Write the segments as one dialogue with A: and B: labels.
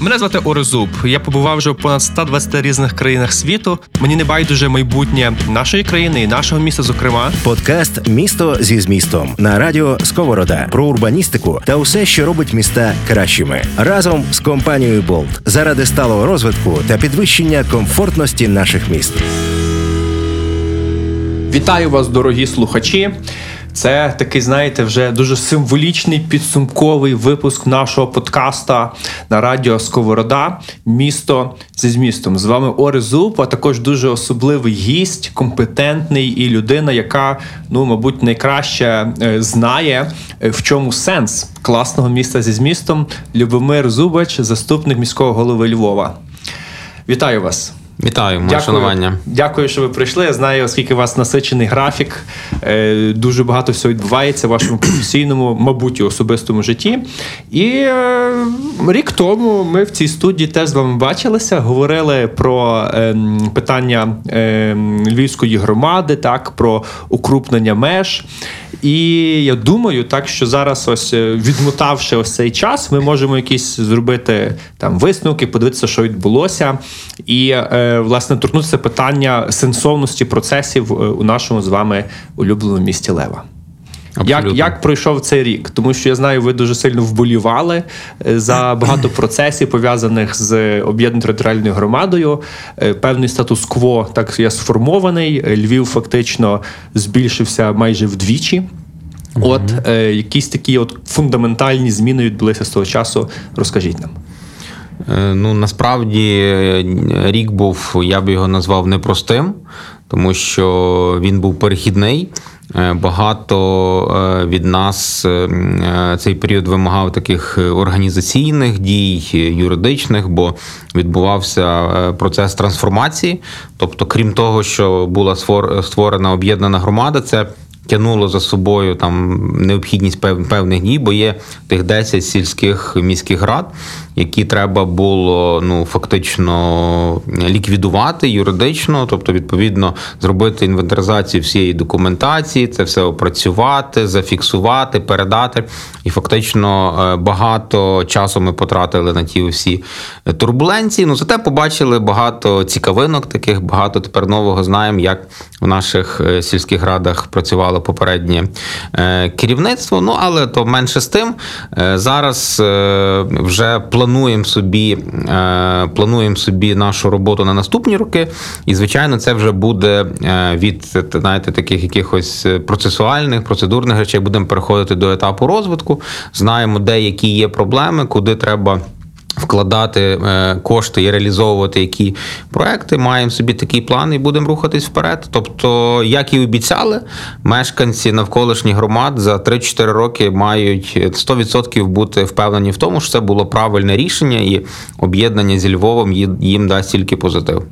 A: Мене звати Орезуб. Я побував вже в понад 120 різних країнах світу. Мені не байдуже майбутнє нашої країни і нашого міста. Зокрема,
B: Подкаст Місто зі змістом на радіо Сковорода про урбаністику та усе, що робить міста кращими, разом з компанією Болт заради сталого розвитку та підвищення комфортності наших міст.
A: вітаю вас, дорогі слухачі. Це такий, знаєте, вже дуже символічний підсумковий випуск нашого подкаста на радіо Сковорода Місто зі змістом. З вами Ори Зуб, а також дуже особливий гість, компетентний і людина, яка, ну, мабуть, найкраще е, знає, е, в чому сенс класного міста зі змістом. Любомир Зубач, заступник міського голови Львова. Вітаю вас!
C: Вітаю, моє шанування.
A: Дякую, що ви прийшли. Я знаю, оскільки у вас насичений графік, е, дуже багато всього відбувається в вашому професійному, мабуть, особистому житті. І е, рік тому ми в цій студії теж з вами бачилися, говорили про е, питання е, львівської громади, так, про укрупнення меж. І я думаю, так що зараз, ось е, відмотавши ось цей час, ми можемо якісь зробити там висновки, подивитися, що відбулося, і е, власне торкнутися питання сенсовності процесів е, у нашому з вами улюбленому місті Лева. Як
C: Абсолютно.
A: як пройшов цей рік? Тому що я знаю, ви дуже сильно вболівали е, за багато процесів пов'язаних з об'єднаною територіальною громадою. Е, Певний статус-кво так є сформований. Львів фактично збільшився майже вдвічі. От е, якісь такі от фундаментальні зміни відбулися з того часу. Розкажіть нам.
C: Е, Ну насправді е, рік був, я би його назвав непростим, тому що він був перехідний. Е, Багато від нас цей період вимагав таких організаційних дій, юридичних, бо відбувався процес трансформації. Тобто, крім того, що була створ- створена об'єднана громада, це тягнуло за собою там необхідність певних дій, бо є тих 10 сільських міських рад, які треба було ну фактично ліквідувати юридично, тобто, відповідно, зробити інвентаризацію всієї документації, це все опрацювати, зафіксувати, передати. І фактично е, багато часу ми потратили на ті всі турбуленції. Ну зате побачили багато цікавинок, таких багато тепер нового знаємо, як в наших е, сільських радах працювало попереднє е, керівництво. Ну але то менше з тим. Е, Зараз е, вже плануємо собі, плануємо собі нашу роботу на наступні роки. І, звичайно, це вже буде від знаєте, таких якихось процесуальних, процедурних речей. Будемо переходити до етапу розвитку. Знаємо, де які є проблеми, куди треба. Вкладати е, кошти і реалізовувати які проекти, маємо собі такий план і будемо рухатись вперед. Тобто, як і обіцяли, мешканці навколишніх громад за 3-4 роки мають 100% бути впевнені в тому, що це було правильне рішення, і об'єднання зі Львовом їм- їм дасть тільки позитив.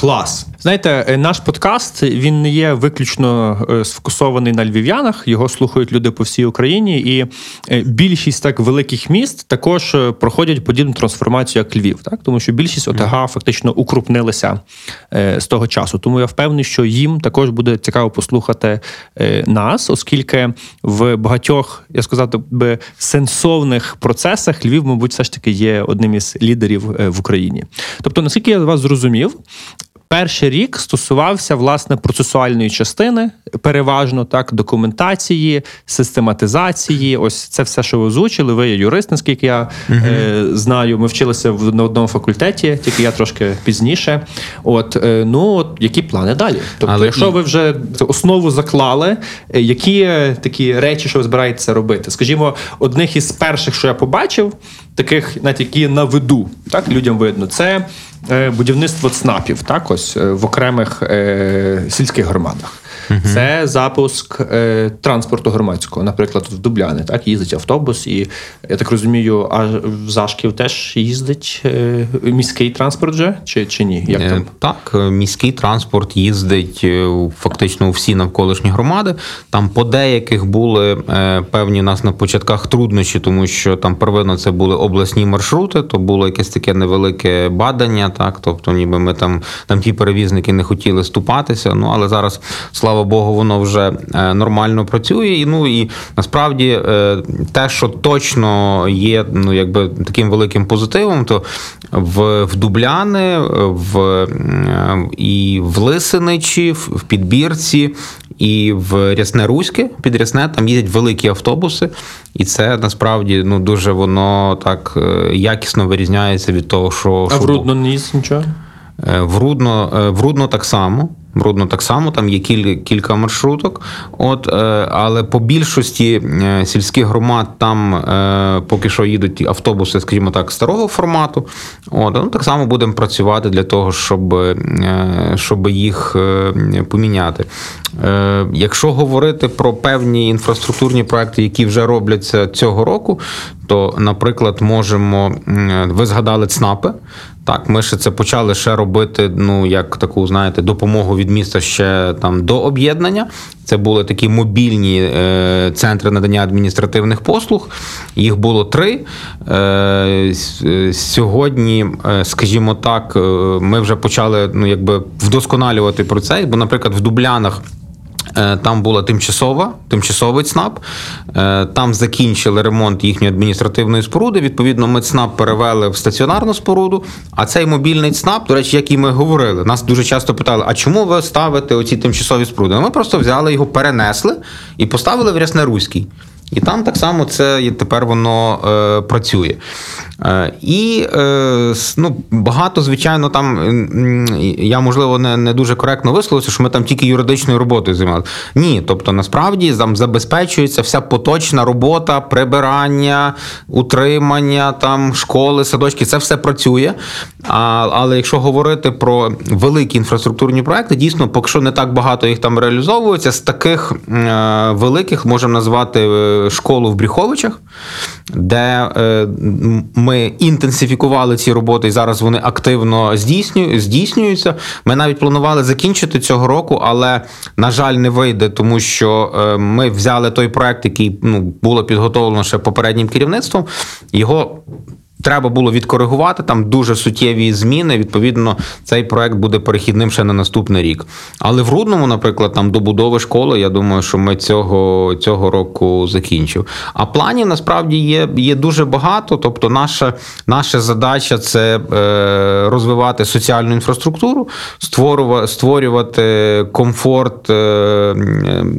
A: Клас. Знаєте, е, наш подкаст він не є виключно е, сфокусований на львів'янах. Його слухають люди по всій Україні, і е, більшість так великих міст також проходять подібну трансформацію, як Львів, так тому що більшість ОТГ фактично укрупнилися з того часу. Тому я впевнений, що їм також буде цікаво послухати нас, оскільки в багатьох, я сказав би, сенсовних процесах Львів, мабуть, все ж таки є одним із лідерів в Україні. Тобто, наскільки я вас зрозумів. Перший рік стосувався власне процесуальної частини, переважно так, документації, систематизації. Ось це все, що ви озвучили. Ви є юрист, наскільки я е, знаю. Ми вчилися в на одному факультеті, тільки я трошки пізніше. От е, ну от які плани далі? Тобто,
C: Але
A: якщо
C: і-
A: ви вже основу заклали, е, які е, такі речі, що ви збираєтеся робити? Скажімо, одних із перших, що я побачив, таких, навіть які на виду, так людям видно, це будівництво ЦНАПів, так ось е, в окремих е, сільських громадах. Це запуск е, транспорту громадського, наприклад, в Дубляни, так їздить автобус, і я так розумію, а в Зашків теж їздить е, міський транспорт вже чи, чи ні? Як
C: Е,
A: там?
C: Так, е, міський транспорт їздить е, фактично у всі навколишні громади. Там по деяких були е, певні у нас на початках труднощі, тому що там первинно це були обласні маршрути, то було якесь таке невелике бадання, так, тобто ніби ми там, там ті перевізники не хотіли ступатися. Ну але зараз, слава слава Богу, воно вже нормально працює. І ну і насправді те, що точно є ну якби таким великим позитивом, то в в Дубляни, в і в Лисиничі, в Підбірці. І в Рясне Руське під Рясне там їздять великі автобуси, і це насправді ну дуже воно так якісно вирізняється від того, що
A: а в Рудно не їздить нічого.
C: Е, в Рудно, е, в Рудно так само. Брудно так само, там є кілька маршруток. От, е, Але по більшості сільських громад там поки що їдуть автобуси, скажімо так, старого формату. От, ну, Так само будемо працювати для того, щоб щоб їх поміняти. Якщо говорити про певні інфраструктурні проекти, які вже робляться цього року, то, наприклад, можемо ви згадали ЦНАПи. Так, ми ще це почали ще робити. Ну як таку, знаєте, допомогу від міста ще там до об'єднання. Це були такі мобільні е, центри надання адміністративних послуг. Їх було три. Е, е Сьогодні, е, скажімо так, е, ми вже почали ну, якби вдосконалювати процес, бо, наприклад, в Дублянах. Е, там була тимчасова, тимчасовий ЦНАП. Е, там закінчили ремонт їхньої адміністративної споруди. Відповідно, ми ЦНАП перевели в стаціонарну споруду. А цей мобільний ЦНАП, до речі, як і ми говорили, нас дуже часто питали: а чому ви ставите оці тимчасові споруди? Ми просто взяли його, перенесли і поставили в Ряснеруський. І там так само це тепер воно е, працює. Е, І е, ну, багато, звичайно, там я, можливо, не не дуже коректно висловився, що ми там тільки юридичною роботою займалися. Ні, тобто насправді там забезпечується вся поточна робота, прибирання, утримання, там, школи, садочки, це все працює. А, Але якщо говорити про великі інфраструктурні проекти, дійсно, поки що не так багато їх там реалізовується, з таких е, великих можемо назвати е, школу в Бріховичах, де е, ми інтенсифікували ці роботи, і зараз вони активно здійснюються. Ми навіть планували закінчити цього року, але, на жаль, не вийде, тому що е, ми взяли той проект, який ну, було підготовлено ще попереднім керівництвом. Його Треба було відкоригувати там дуже суттєві зміни. Відповідно, цей проект буде перехідним ще на наступний рік. Але в Рудному, наприклад, там добудови школи, я думаю, що ми цього цього року закінчив. А планів насправді є є дуже багато. Тобто, наша наша задача це е, розвивати соціальну інфраструктуру, створювати створювати комфорт, е,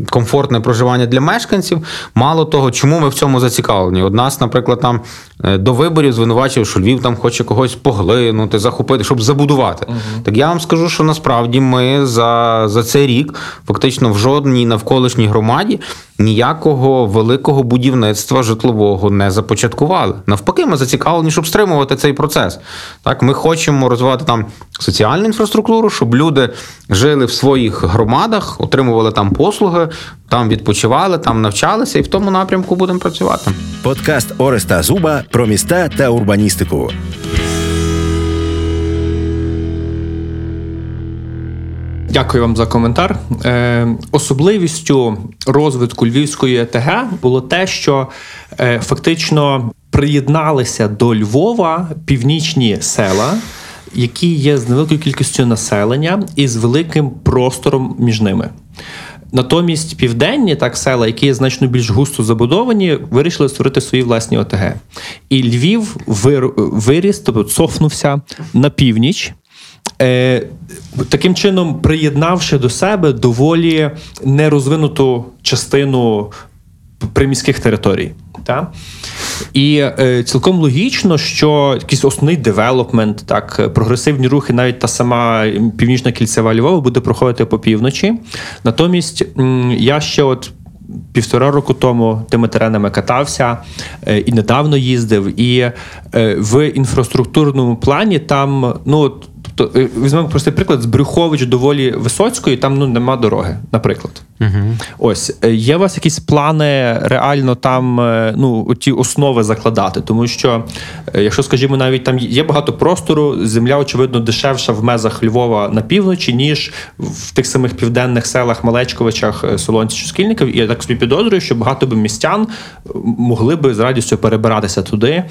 C: комфортне проживання для мешканців. Мало того, чому ми в цьому зацікавлені? От нас, наприклад, там е, до виборів звинувачив, що Львів там хоче когось поглинути, захопити, щоб забудувати. Угу. Так я вам скажу, що насправді ми за, за цей рік фактично в жодній навколишній громаді ніякого великого будівництва житлового не започаткували. Навпаки, ми зацікавлені, щоб стримувати цей процес. Так, Ми хочемо розвивати там соціальну інфраструктуру, щоб люди жили в своїх громадах, отримували там послуги, там відпочивали, там навчалися, і в тому напрямку будемо працювати.
B: Подкаст Ореста Зуба про міста та урбаністику.
A: Дякую вам за коментар. Е, Особливістю розвитку Львівської ЕТГ було те, що е, фактично приєдналися до Львова північні села, які є з невеликою кількістю населення і з великим простором між ними. Натомість південні так села, які значно більш густо забудовані, вирішили створити свої власні ОТГ. І Львів виріс, тобто цофнувся на північ. Е, Таким чином, приєднавши до себе доволі нерозвинуту частину приміських територій. Та? І е, цілком логічно, що якийсь основний девелопмент, так, прогресивні рухи, навіть та сама північна кільцева Львова буде проходити по півночі. Натомість я ще от. Півтора року тому тими теренами катався е, і недавно їздив. І е, в інфраструктурному плані там ну Тобто, е, візьмемо простий приклад з Брюхович доволі Висоцької, там ну нема дороги, наприклад. Угу. Ось е, є у вас якісь плани реально там е, ну ті основи закладати, тому що, якщо скажімо, навіть там є багато простору, земля очевидно дешевша в мезах Львова на півночі, ніж в тих самих південних селах Малечковичах, Солонці Чускільників. І я так собі підозрюю, що багато би містян могли би з радістю перебиратися туди.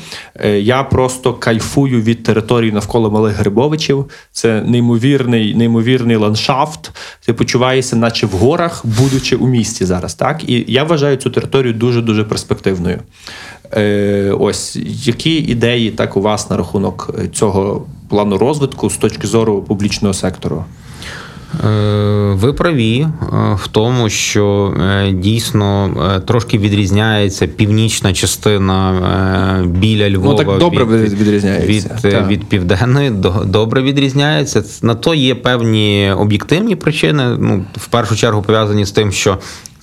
A: Я просто кайфую від території навколо малих Грибовичів. це неймовірний, неймовірний ландшафт. Ти почуваєшся, наче в горах, будучи у місті зараз. Так і я вважаю цю територію дуже дуже перспективною. Е, Ось які ідеї так у вас на рахунок цього плану розвитку з точки зору публічного сектору?
C: Е, ви праві е, в тому, що е, дійсно трошки відрізняється північна частина біля Львова.
A: Ну, так добре від, відрізняється.
C: Від, від південної добре відрізняється. На то є певні об'єктивні причини. Ну, в першу чергу пов'язані з тим, що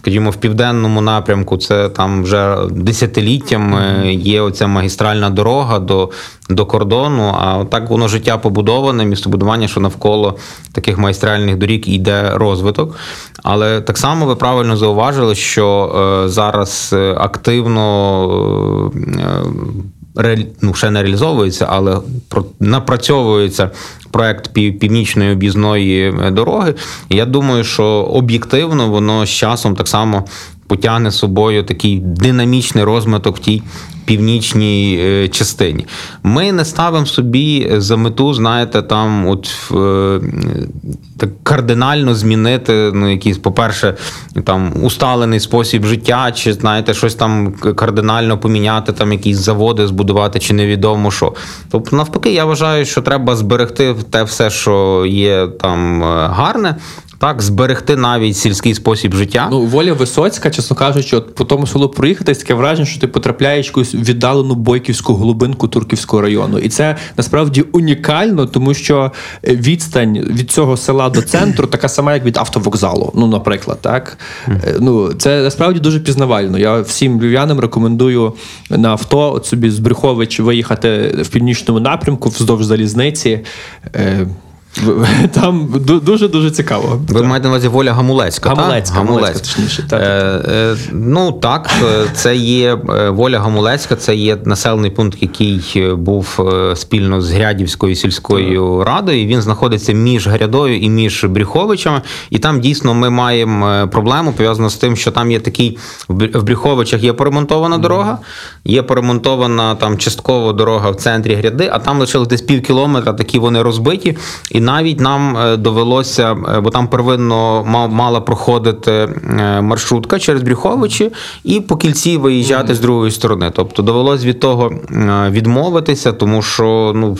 C: скажімо, в південному напрямку це там вже десятиліттями є оця магістральна дорога до до кордону. А так воно життя побудоване, містобудування, що навколо таких магістральних доріг йде розвиток. Але так само ви правильно зауважили, що е, зараз е, активно. Е, ну, ще не реалізовується, але напрацьовується проект північної об'їзної е, дороги. Я думаю, що об'єктивно воно з часом так само потягне собою такий динамічний розмиток в тій північній е, частині. Ми не ставимо собі за мету, знаєте, там от е, так кардинально змінити ну, якийсь, по-перше, там усталений спосіб життя, чи знаєте, щось там кардинально поміняти, там якісь заводи збудувати, чи невідомо що. Тобто, навпаки, я вважаю, що треба зберегти те все, що є там е, гарне. Так, зберегти навіть сільський спосіб життя.
A: Ну, воля висоцька, чесно кажучи, от по тому селу проїхати, таке враження, що ти потрапляєш в якусь віддалену бойківську глибинку Турківського району. І це насправді унікально, тому що е, відстань від цього села до центру така сама, як від автовокзалу. Ну, наприклад, так. Mm. Ну, Це насправді дуже пізнавально. Я всім львів'янам рекомендую на авто от собі з Брюхович виїхати в північному напрямку вздовж залізниці. Там дуже дуже цікаво.
C: Ви маєте на увазі воля Гамулецька.
A: Гамулецька,
C: так?
A: Гамулецька, точніше. Так,
C: е, е, Ну так, е, це є е, воля Гамулецька, це є населений пункт, який був спільно з Грядівською сільською радою. Він знаходиться між Грядою і між Бріховичами. І там дійсно ми маємо проблему пов'язану з тим, що там є такий в Бріховичах є поремонтована дорога, є поремонтована там частково дорога в центрі гряди, а там лишилось десь пів кілометра, такі вони розбиті. І навіть нам е, довелося, е, бо там первинно мала проходити е, маршрутка через Брюховичі і по кільці виїжджати mm-hmm. з другої сторони. Тобто довелось від того відмовитися, тому що ну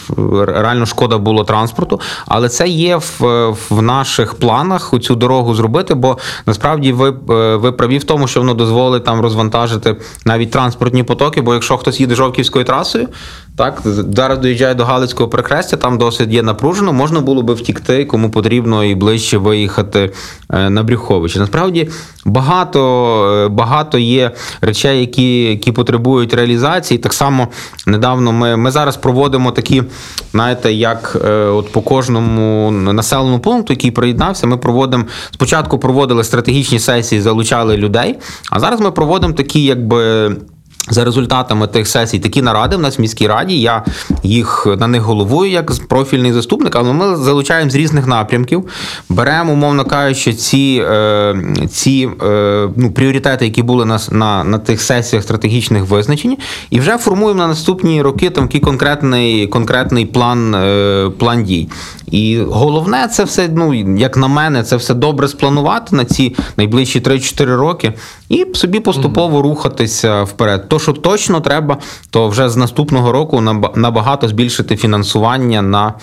C: реально шкода було транспорту. Але це є в в наших планах цю дорогу зробити, бо насправді ви ви праві в тому, що воно дозволить там розвантажити навіть транспортні потоки. Бо якщо хтось їде жовківською трасою, так зараз доїжджає до Галицького перехрестя, там досить є напружено, можна було би втікти, кому потрібно і ближче виїхати е, на Брюховичі. Насправді багато е, багато є речей, які які потребують реалізації. Так само недавно ми ми зараз проводимо такі, знаєте, як е, от по кожному населеному пункту, який приєднався, ми проводимо спочатку проводили стратегічні сесії, залучали людей, а зараз ми проводимо такі, якби. За результатами тих сесій такі наради в нас в міській раді. Я їх на них головую як профільний заступник, але ми залучаємо з різних напрямків. Беремо, умовно кажучи, ці е, ці е, ну, пріоритети, які були на на, на тих сесіях стратегічних визначені, і вже формуємо на наступні роки там такий конкретний конкретний план, е, план дій. І головне, це все, ну як на мене, це все добре спланувати на ці найближчі 3-4 роки і собі поступово рухатися вперед. То, що точно треба, то вже з наступного року набагато збільшити фінансування на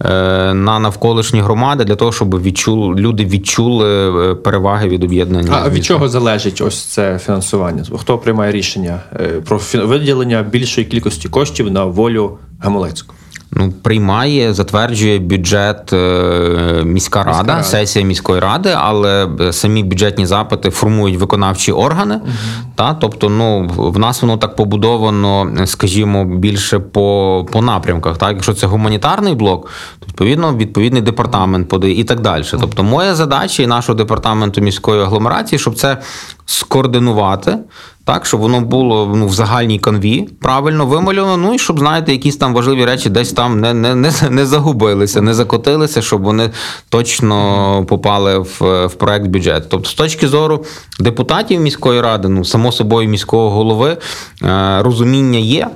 C: е, на навколишні громади для того, щоб відчули, люди відчули е, переваги від об'єднання.
A: А від чого залежить ось це фінансування? Хто приймає рішення е, про виділення більшої кількості коштів на волю Гамолецьку?
C: Ну, приймає, затверджує бюджет е, міська рада, міська рада, сесія міської ради, але е, самі бюджетні запити формують виконавчі органи. Угу. Та, Тобто, ну в нас воно так побудовано, скажімо, більше по по напрямках. Так, Якщо це гуманітарний блок, то відповідно відповідний департамент подає і так далі. Тобто, моя задача і нашого департаменту міської агломерації, щоб це скоординувати так, щоб воно було ну, в загальній канві, правильно вимальовано, ну і щоб, знаєте, якісь там важливі речі десь там не не, не, не загубилися, не закотилися, щоб вони точно попали в в проект бюджету. Тобто, з точки зору депутатів міської ради, ну, само собою, міського голови, е, розуміння є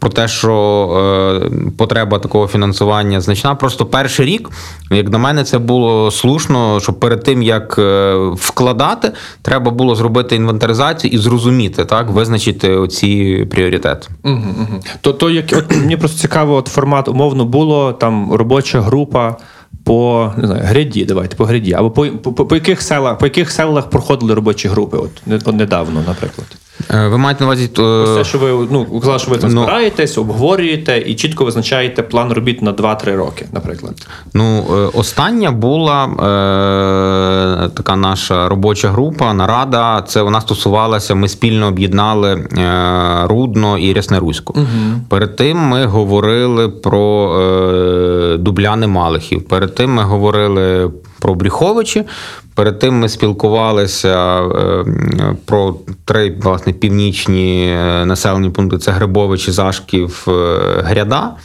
C: про те, що е, потреба такого фінансування значна. Просто перший рік, як на мене, це було слушно, що перед тим як е, вкладати, треба було зробити інвентаризацію і зрозуміти, так, визначити оці пріоритети.
A: Угу, угу. То, як от мені просто цікаво, от формат умовно було там робоча група. По не знаю, гряді, давайте по гряді. Або по по, по яких селах по яких селах проходили робочі групи? От недавно, наприклад.
C: Е, ви маєте на увазі
A: Ось те, що ви ну казали, що ви там ну, збираєтесь, обговорюєте і чітко визначаєте план робіт на 2-3 роки, наприклад.
C: Ну, остання була е, така наша робоча група, нарада. Це вона стосувалася. Ми спільно об'єднали е, Рудно і Ряснеруську. Угу. Перед тим ми говорили про е, Дубляни Малихів. Перед тим ми говорили про Бріховичі. Перед тим ми спілкувалися е, про три власне північні е, населені пункти: це Грибовичі, Зашків, е, Гряда.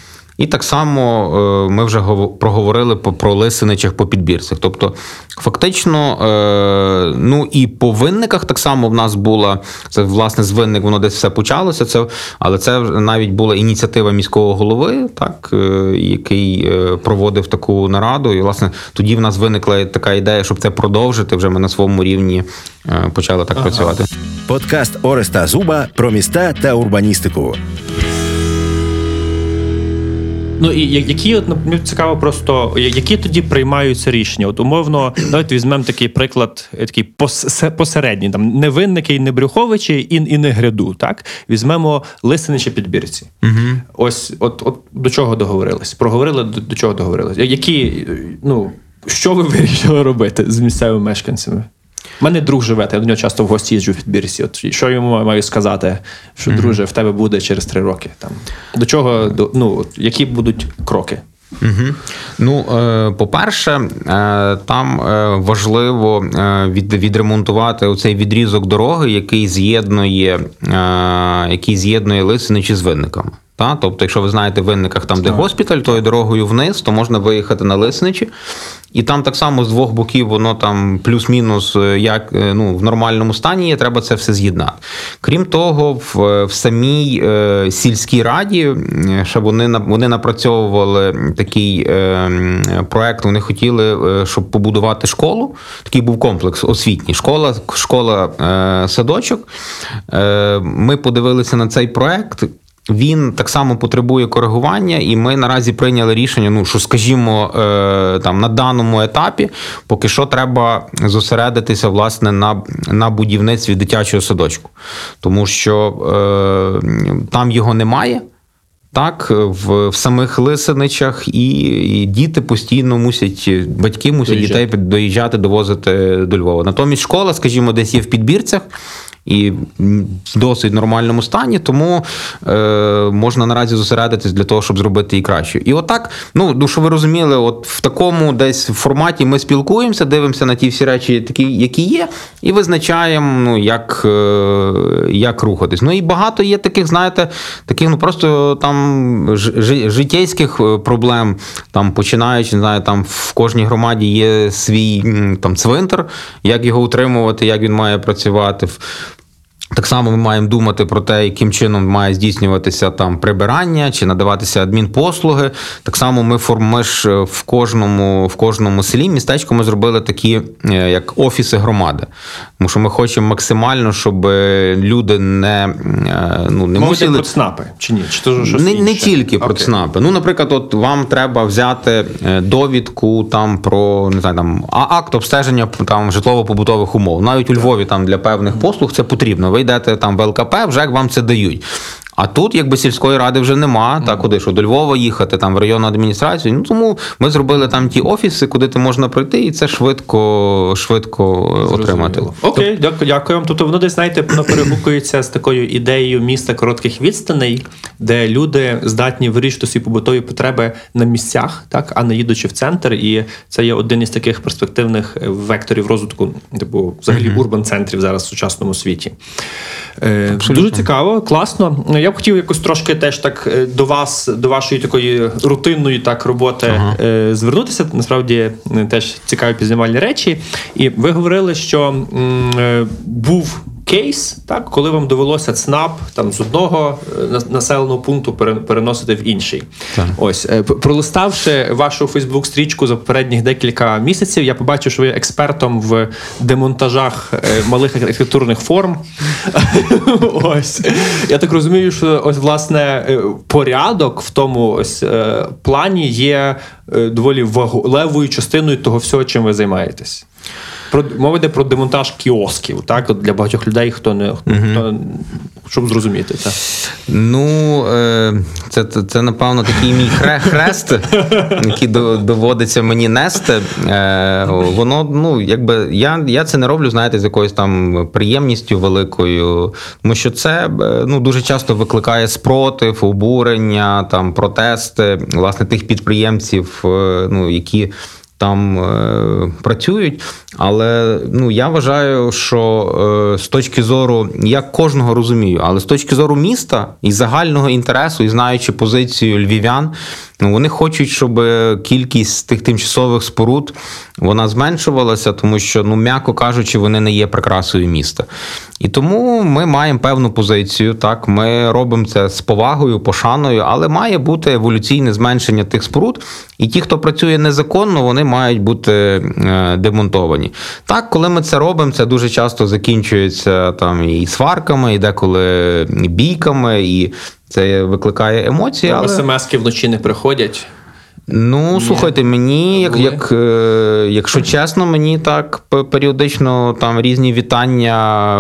C: І так само е, ми вже проговорили про Лисиничих по підбірцях. Тобто, фактично, е, ну і по винниках так само в нас була це власне з винник, воно десь все почалося. Це але це навіть була ініціатива міського голови, так е, який проводив таку нараду. І власне тоді в нас виникла така ідея, щоб це продовжити. Вже ми на своєму рівні почали так ага. працювати.
B: Подкаст Ореста Зуба про міста та урбаністику.
A: Ну і які от мені цікаво, просто які тоді приймаються рішення? От умовно, давайте візьмемо такий приклад, е, такий посередній, там не винники, не брюховичі, і і не гряду. Так візьмемо лисиничі підбірці. Угу. Ось, от, от до чого договорились? Проговорили до, до чого договорились? Які ну що ви вирішили робити з місцевими мешканцями? У мене друг живе, я до нього часто в гості їжджу в підбірці. От що йому маю сказати, що друже, в тебе буде через три роки. Там До чого, до, ну, які будуть кроки?
C: Угу. Ну, е, по-перше, е, там е, важливо від, відремонтувати оцей відрізок дороги, який з'єднує який з'єднує Лисиничі з винниками. Та? Тобто, якщо ви знаєте в винниках, там, де госпіталь, тою дорогою вниз, то можна виїхати на Лисничі. І там так само з двох боків воно там плюс-мінус е, як е, ну, в нормальному стані є, треба це все з'єднати. Крім того, в в самій е, сільській раді ще вони вони напрацьовували такий е, проект. Вони хотіли, е, щоб побудувати школу. Такий був комплекс освітній школа, школа е, садочок. Е, Ми подивилися на цей проект. Він так само потребує коригування, і ми наразі прийняли рішення. Ну що, скажімо, е, там на даному етапі, поки що треба зосередитися власне на на будівництві дитячого садочку, тому що е, там його немає. Так, в в самих Лисиничах, і, і діти постійно мусять, батьки мусять доїжджати. дітей доїжджати, довозити до Львова. Натомість школа, скажімо, десь є в підбірцях, і в досить нормальному стані, тому е, можна наразі зосередитись для того, щоб зробити її краще. І отак, ну, ну що ви розуміли, от в такому десь форматі ми спілкуємося, дивимося на ті всі речі, такі, які є, і визначаємо, ну, як е, як рухатись. Ну і багато є таких, знаєте, таких ну просто там ж, життєйських е, проблем, там починаючи, не знаю, там в кожній громаді є свій там цвинтар, як його утримувати, як він має працювати. Так само ми маємо думати про те, яким чином має здійснюватися там прибирання чи надаватися адмінпослуги. Так само ми ми ж е, в кожному в кожному селі містечку ми зробили такі е, як офіси громади. Тому що ми хочемо максимально, щоб люди не е, ну не
A: мусили... про ЦНАПи чи ні? Чи то щось
C: не, не тільки про. ЦНАПи. Ну, наприклад, от вам треба взяти довідку там про не знаю, там акт обстеження там житлово-побутових умов. Навіть у Львові там для певних послуг це потрібно йдете там в ЛКП, вже як вам це дають. А тут, якби сільської ради вже нема, mm. та куди що до Львова їхати, там в районну адміністрацію. Ну тому ми зробили там ті офіси, куди ти можна прийти, і це швидко швидко Зрозуміло. отримати.
A: Окей, дякую, дякую. Тобто воно десь знаєте, воно перегукується з такою ідеєю міста коротких відстаней, де люди здатні вирішити свої побутові потреби на місцях, так а не їдучи в центр. І це є один із таких перспективних векторів розвитку, типу взагалі mm-hmm. урбан центрів зараз в сучасному світі. Е, Дуже цікаво, класно. Я б хотів якось трошки теж так е, до вас, до вашої такої рутинної так роботи. Е, звернутися. Насправді теж цікаві пізнавальні речі. І ви говорили, що м, був кейс, так, коли вам довелося ЦНАП там з одного е, населеного пункту переносити в інший. Так. Ось е, пролиставши вашу Фейсбук-стрічку за попередніх декілька місяців, я побачив, що ви експертом в демонтажах е, малих архітектурних форм. Ось я так розумію, що ось власне порядок в тому ось плані є доволі вагулевою частиною того всього, чим ви займаєтесь. Про мова йде про демонтаж кіосків, так от для багатьох людей, хто не хто, хто щоб зрозуміти. Так.
C: Ну е, це, це, це напевно такий мій хрест, який доводиться мені нести. Е, воно, ну якби я я це не роблю, знаєте, з якоюсь там приємністю великою, тому що це е, ну дуже часто викликає спротив, обурення, там протести власне тих підприємців, ну які там е, працюють. Але ну я вважаю, що е, з точки зору, я кожного розумію, але з точки зору міста і загального інтересу, і знаючи позицію львів'ян, ну вони хочуть, щоб кількість тих тимчасових споруд вона зменшувалася, тому що, ну м'яко кажучи, вони не є прикрасою міста. І тому ми маємо певну позицію. Так, ми робимо це з повагою, пошаною, але має бути еволюційне зменшення тих споруд. І ті, хто працює незаконно, вони мають бути е, демонтовані. Так, коли ми це робимо, це дуже часто закінчується там і сварками, і деколи бійками, і це викликає емоції.
A: Але... СМС-ки вночі не приходять.
C: Ну, Ні. слухайте, мені, як, як, е, якщо чесно, мені так періодично там різні вітання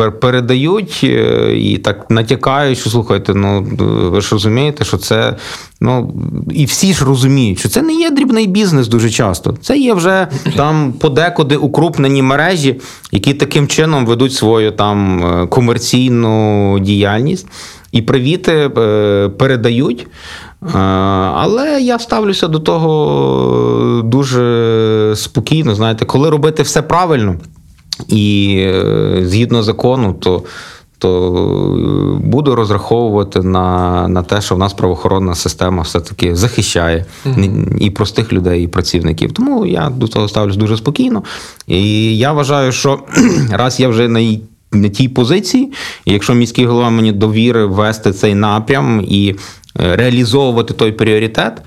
C: е, передають е, і так натякають, що слухайте, ну ви ж розумієте, що це. Ну і всі ж розуміють, що це не є дрібний бізнес дуже часто. Це є вже там подекуди укрупнені мережі, які таким чином ведуть свою там комерційну діяльність і привіти передають. Але я ставлюся до того дуже спокійно. Знаєте, коли робити все правильно і е, згідно закону, то то буду розраховувати на на те, що в нас правоохоронна система все-таки захищає mm-hmm. і простих людей, і працівників. Тому я до того ставлюсь дуже спокійно. І я вважаю, що раз я вже на на тій позиції, і якщо міський голова мені довірив вести цей напрям і Е, реалізовувати той пріоритет,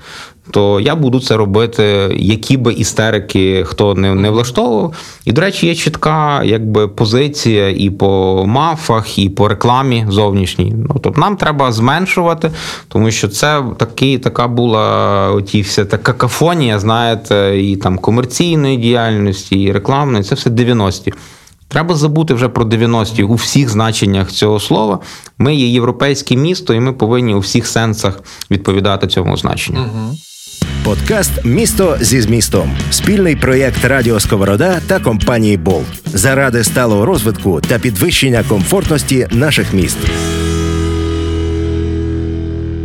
C: то я буду це робити, які би істерики хто не не влаштовував. І, до речі, є чітка якби позиція і по мафах, і по рекламі зовнішній. Ну тобто нам треба зменшувати, тому що це такий, така була оті вся та какафонія, знаєте, і там комерційної діяльності, і рекламної. Це все 90-ті. Треба забути вже про 90-ті у всіх значеннях цього слова. Ми є європейське місто, і ми повинні у всіх сенсах відповідати цьому значенню. Угу.
B: Подкаст Місто зі змістом спільний проєкт Радіо Сковорода та компанії Болт заради сталого розвитку та підвищення комфортності наших міст.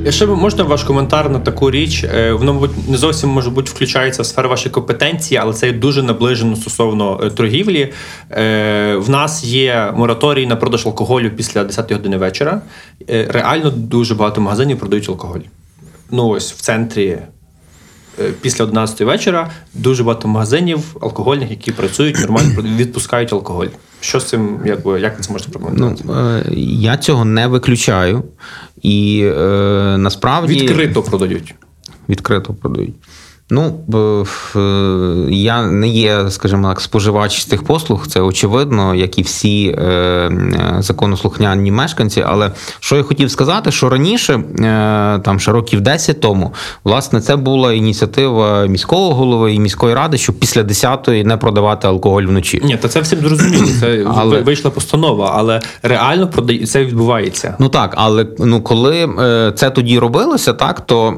A: Ще можна ваш коментар на таку річ. Е, воно, мабуть, не зовсім може бути включається в сферу вашої компетенції, але це дуже наближено стосовно е, торгівлі. Е, в нас є мораторій на продаж алкоголю після 10 години вечора. Реально дуже багато магазинів продають алкоголь. Ну ось в центрі. Після 11 вечора дуже багато магазинів алкогольних, які працюють нормально відпускають алкоголь. Що з цим, якби як ви це можете прокоментувати?
C: Ну, Я цього не виключаю. І е, насправді
A: відкрито продають.
C: Відкрито продають. Ну я не є, скажімо так, споживач тих послуг, це очевидно, як і всі е, законослухняні мешканці. Але що я хотів сказати, що раніше, е, там ще років 10 тому, власне, це була ініціатива міського голови і міської ради, щоб після 10-ї не продавати алкоголь вночі.
A: Ні, то це всім зрозуміло. Це але... вийшла постанова, але реально це відбувається.
C: Ну так, але ну коли е, це тоді робилося, так то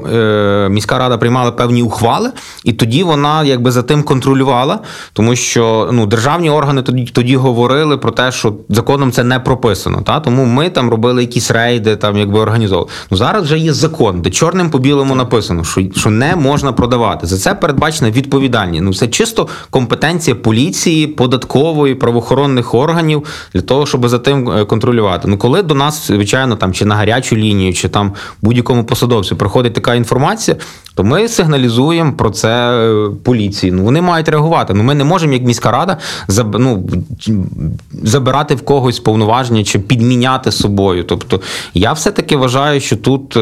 C: міська рада приймала певні ухвали працювали, і тоді вона якби за тим контролювала, тому що ну державні органи тоді тоді говорили про те, що законом це не прописано. Та тому ми там робили якісь рейди, там якби організовували. Ну зараз вже є закон, де чорним по білому написано, що що не можна продавати. За це передбачена відповідальність. Ну це чисто компетенція поліції, податкової, правоохоронних органів для того, щоб за тим е, контролювати. Ну коли до нас, звичайно, там чи на гарячу лінію, чи там будь-якому посадовцю приходить така інформація, то ми сигналізуємо про це е, поліції. Ну вони мають реагувати. Ну ми не можемо, як міська рада, заб, ну, забирати в когось повноваження чи підміняти собою. Тобто я все-таки вважаю, що тут е,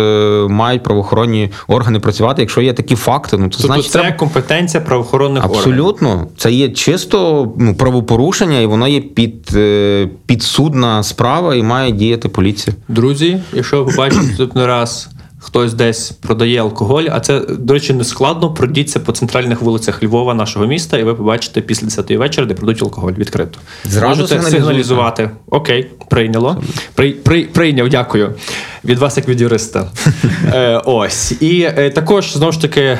C: мають правоохоронні органи працювати. Якщо є такі факти, ну то
A: Тобто
C: значить
A: це
C: треба...
A: компетенція правоохоронних органів.
C: Абсолютно, це є чисто ну, правопорушення, і воно є під, е, підсудна справа, і має діяти поліція.
A: Друзі, якщо ви побачите наступний раз. Хтось десь продає алкоголь, а це, до речі, не складно. Пройдіться по центральних вулицях Львова, нашого міста, і ви побачите після 10-ї вечора, де продають алкоголь відкрито.
C: Зразу
A: Можете сигналізувати. Окей, прийняло. При, при, прийняв, дякую. Від вас, як від юриста. е, ось. І е, також знову ж таки.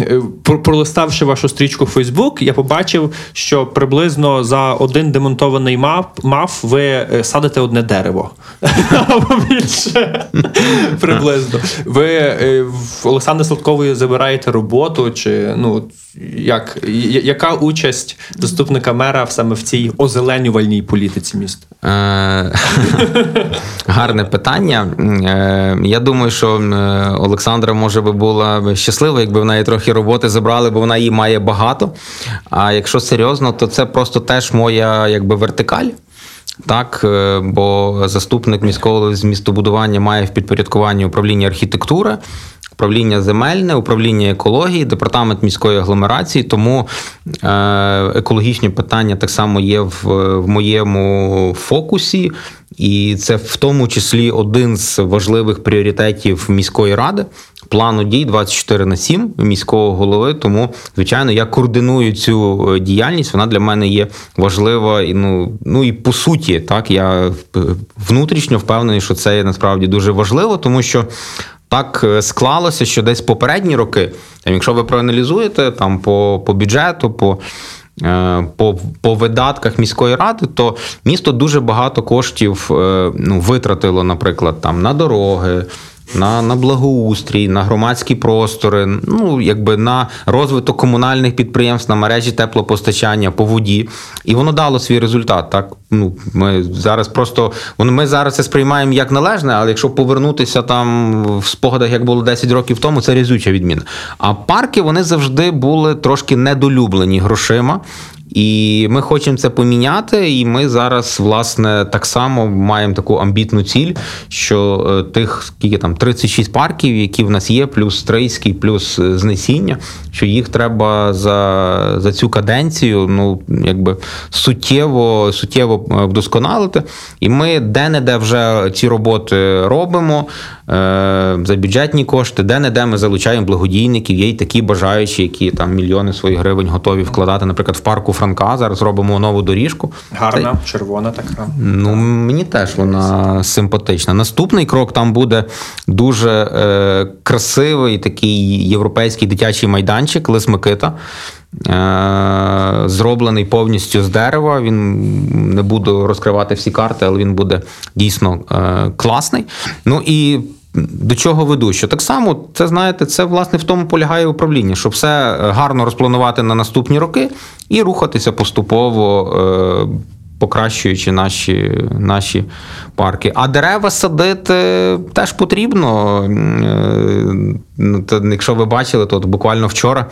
A: Е, про- Пролиставши вашу стрічку в Facebook, я побачив, що приблизно за один демонтований мап, мав ви е, садите одне дерево. Або більше. Приблизно. Ви е, в Олександра Сладкової забираєте роботу, чи ну як, яка участь заступника мера саме в цій озеленювальній політиці міста?
C: Гарне питання. Я думаю, що Олександра може би була щаслива, якби в неї трохи роботи забрали, бо вона її має багато. А якщо серйозно, то це просто теж моя якби вертикаль. Так, е, бо заступник міського з містобудування має в підпорядкуванні управління архітектури, управління земельне, управління екології, департамент міської агломерації. Тому е, екологічні питання так само є в, в моєму фокусі, і це в тому числі один з важливих пріоритетів міської ради. Плану дій 24 на 7 міського голови. Тому, звичайно, я координую цю е, діяльність. Вона для мене є важлива і ну, ну і по суті, так я е, внутрішньо впевнений, що це насправді дуже важливо, тому що. Так е, склалося, що десь попередні роки, там, якщо ви проаналізуєте там по, по бюджету, по, е, по, по видатках міської ради, то місто дуже багато коштів е, ну, витратило, наприклад, там на дороги. На, на благоустрій, на громадські простори, ну якби на розвиток комунальних підприємств, на мережі теплопостачання по воді, і воно дало свій результат. Так ну ми зараз просто ми зараз це сприймаємо як належне, але якщо повернутися там в спогадах, як було 10 років тому, це різюча відміна. А парки вони завжди були трошки недолюблені грошима. І ми хочемо це поміняти. І ми зараз, власне, так само маємо таку амбітну ціль, що е, тих скільки там 36 парків, які в нас є, плюс Стрийський, плюс е, знесіння, що їх треба за, за цю каденцію, ну якби суттєво, суттєво е, вдосконалити. І ми де-не-де вже ці роботи робимо за бюджетні кошти, де-не-де ми залучаємо благодійників. Є й такі бажаючі, які там мільйони своїх гривень готові вкладати. Наприклад, в парку Франка зараз робимо нову доріжку.
A: Гарна, червона така.
C: Ну, мені теж вона симпатична. Наступний крок там буде дуже е, красивий такий європейський дитячий майданчик Лис Микита. Е, зроблений повністю з дерева. Він не буду розкривати всі карти, але він буде дійсно е, класний. Ну і до чого веду? Що так само, це знаєте, це власне в тому полягає управління, щоб все гарно розпланувати на наступні роки і рухатися поступово. Е, Покращуючи наші наші парки. А дерева садити теж потрібно. Е, ну, Якщо ви бачили, то буквально вчора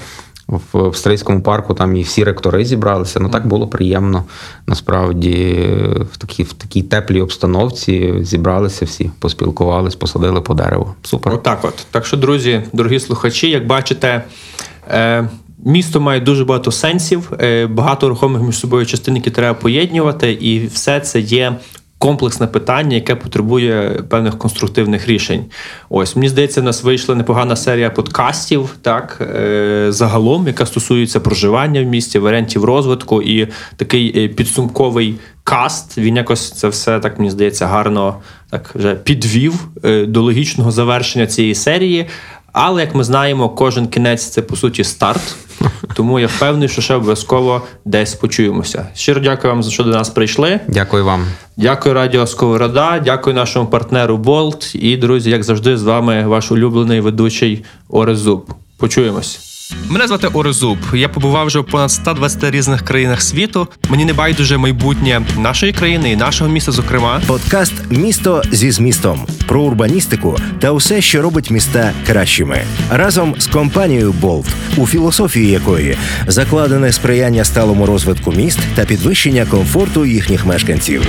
C: в, Стрийському парку там і всі ректори зібралися. Ну так було приємно. Насправді, в такій, в такій теплій обстановці зібралися всі, поспілкувались, посадили по дереву. Супер.
A: Отак от. Так що, друзі, дорогі слухачі, як бачите, е, місто має дуже багато сенсів, е, багато рухомих між собою частин, які треба поєднувати, і все це є. Комплексне питання, яке потребує певних конструктивних рішень. Ось мені здається, в нас вийшла непогана серія подкастів, так е, загалом, яка стосується проживання в місті, варіантів розвитку і такий е, підсумковий каст. Він якось це все так мені здається гарно так вже підвів е, до логічного завершення цієї серії. Але як ми знаємо, кожен кінець це по суті старт. Тому я впевнений, що ще обов'язково десь почуємося. Щиро дякую вам за що до нас прийшли.
C: Дякую вам.
A: Дякую Радіо Сковорода, дякую нашому партнеру Болт. І, друзі, як завжди, з вами ваш улюблений ведучий Орезуб. Почуємось. Мене звати Орезуб. Я побував вже в понад 120 різних країнах світу. Мені не байдуже майбутнє нашої країни і нашого міста, зокрема.
B: Подкаст Місто зі змістом про урбаністику та усе, що робить міста кращими, разом з компанією Болт, у філософії якої закладене сприяння сталому розвитку міст та підвищення комфорту їхніх мешканців.